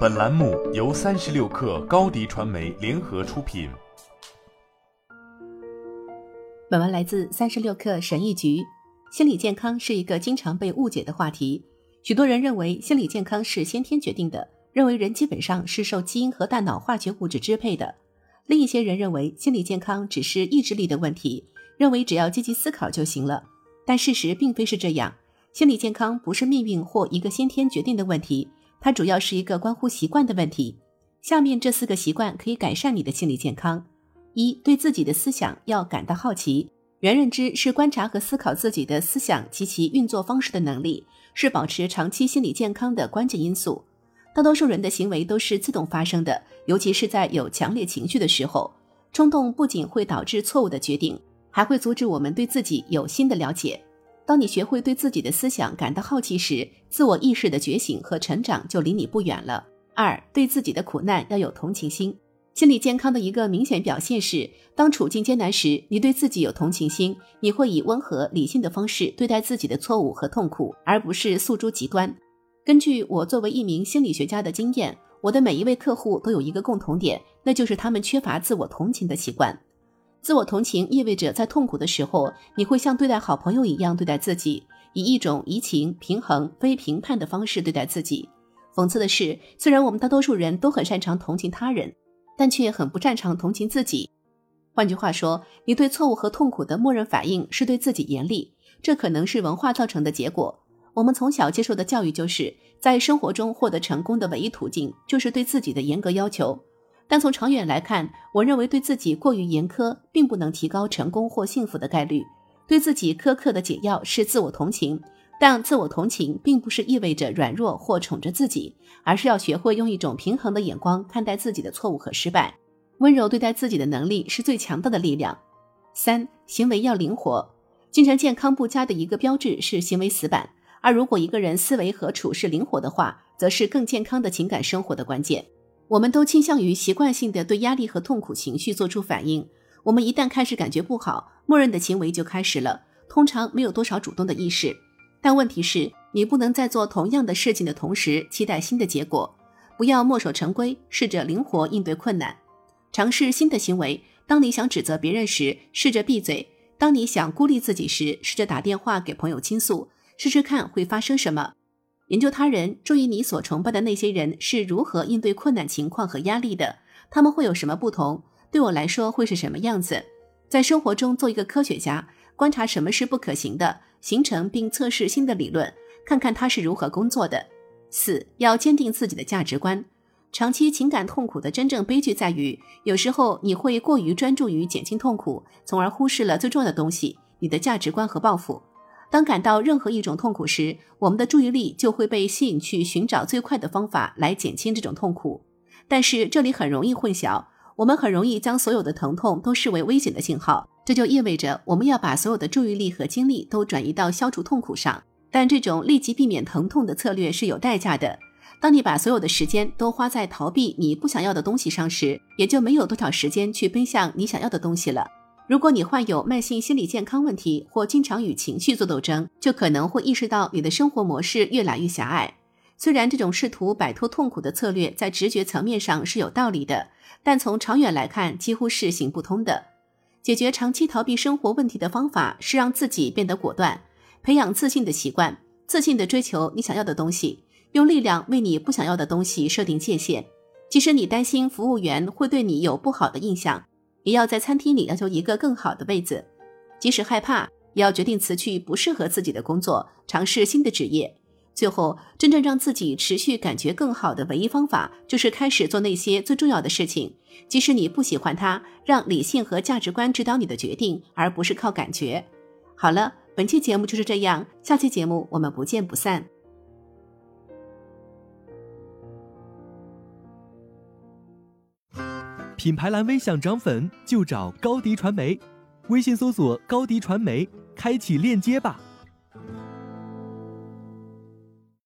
本栏目由三十六氪高低传媒联合出品。本文来自三十六氪神译局。心理健康是一个经常被误解的话题，许多人认为心理健康是先天决定的，认为人基本上是受基因和大脑化学物质支配的。另一些人认为心理健康只是意志力的问题，认为只要积极思考就行了。但事实并非是这样，心理健康不是命运或一个先天决定的问题。它主要是一个关乎习惯的问题。下面这四个习惯可以改善你的心理健康：一、对自己的思想要感到好奇。原认知是观察和思考自己的思想及其运作方式的能力，是保持长期心理健康的关键因素。大多数人的行为都是自动发生的，尤其是在有强烈情绪的时候。冲动不仅会导致错误的决定，还会阻止我们对自己有新的了解。当你学会对自己的思想感到好奇时，自我意识的觉醒和成长就离你不远了。二，对自己的苦难要有同情心。心理健康的一个明显表现是，当处境艰难时，你对自己有同情心，你会以温和理性的方式对待自己的错误和痛苦，而不是诉诸极端。根据我作为一名心理学家的经验，我的每一位客户都有一个共同点，那就是他们缺乏自我同情的习惯。自我同情意味着在痛苦的时候，你会像对待好朋友一样对待自己，以一种移情、平衡、非评判的方式对待自己。讽刺的是，虽然我们大多数人都很擅长同情他人，但却很不擅长同情自己。换句话说，你对错误和痛苦的默认反应是对自己严厉，这可能是文化造成的结果。我们从小接受的教育就是在生活中获得成功的唯一途径就是对自己的严格要求。但从长远来看，我认为对自己过于严苛，并不能提高成功或幸福的概率。对自己苛刻的解药是自我同情，但自我同情并不是意味着软弱或宠着自己，而是要学会用一种平衡的眼光看待自己的错误和失败。温柔对待自己的能力是最强大的力量。三、行为要灵活。精神健康不佳的一个标志是行为死板，而如果一个人思维和处事灵活的话，则是更健康的情感生活的关键。我们都倾向于习惯性的对压力和痛苦情绪做出反应。我们一旦开始感觉不好，默认的行为就开始了，通常没有多少主动的意识。但问题是，你不能在做同样的事情的同时期待新的结果。不要墨守成规，试着灵活应对困难，尝试新的行为。当你想指责别人时，试着闭嘴；当你想孤立自己时，试着打电话给朋友倾诉，试试看会发生什么。研究他人，注意你所崇拜的那些人是如何应对困难情况和压力的，他们会有什么不同？对我来说会是什么样子？在生活中做一个科学家，观察什么是不可行的，形成并测试新的理论，看看它是如何工作的。四要坚定自己的价值观。长期情感痛苦的真正悲剧在于，有时候你会过于专注于减轻痛苦，从而忽视了最重要的东西——你的价值观和抱负。当感到任何一种痛苦时，我们的注意力就会被吸引去寻找最快的方法来减轻这种痛苦。但是这里很容易混淆，我们很容易将所有的疼痛都视为危险的信号，这就意味着我们要把所有的注意力和精力都转移到消除痛苦上。但这种立即避免疼痛的策略是有代价的。当你把所有的时间都花在逃避你不想要的东西上时，也就没有多少时间去奔向你想要的东西了。如果你患有慢性心理健康问题，或经常与情绪做斗争，就可能会意识到你的生活模式越来越狭隘。虽然这种试图摆脱痛苦的策略在直觉层面上是有道理的，但从长远来看几乎是行不通的。解决长期逃避生活问题的方法是让自己变得果断，培养自信的习惯，自信地追求你想要的东西，用力量为你不想要的东西设定界限。即使你担心服务员会对你有不好的印象。也要在餐厅里要求一个更好的位子，即使害怕，也要决定辞去不适合自己的工作，尝试新的职业。最后，真正让自己持续感觉更好的唯一方法，就是开始做那些最重要的事情，即使你不喜欢它。让理性和价值观指导你的决定，而不是靠感觉。好了，本期节目就是这样，下期节目我们不见不散。品牌蓝 V 想涨粉就找高迪传媒，微信搜索高迪传媒，开启链接吧。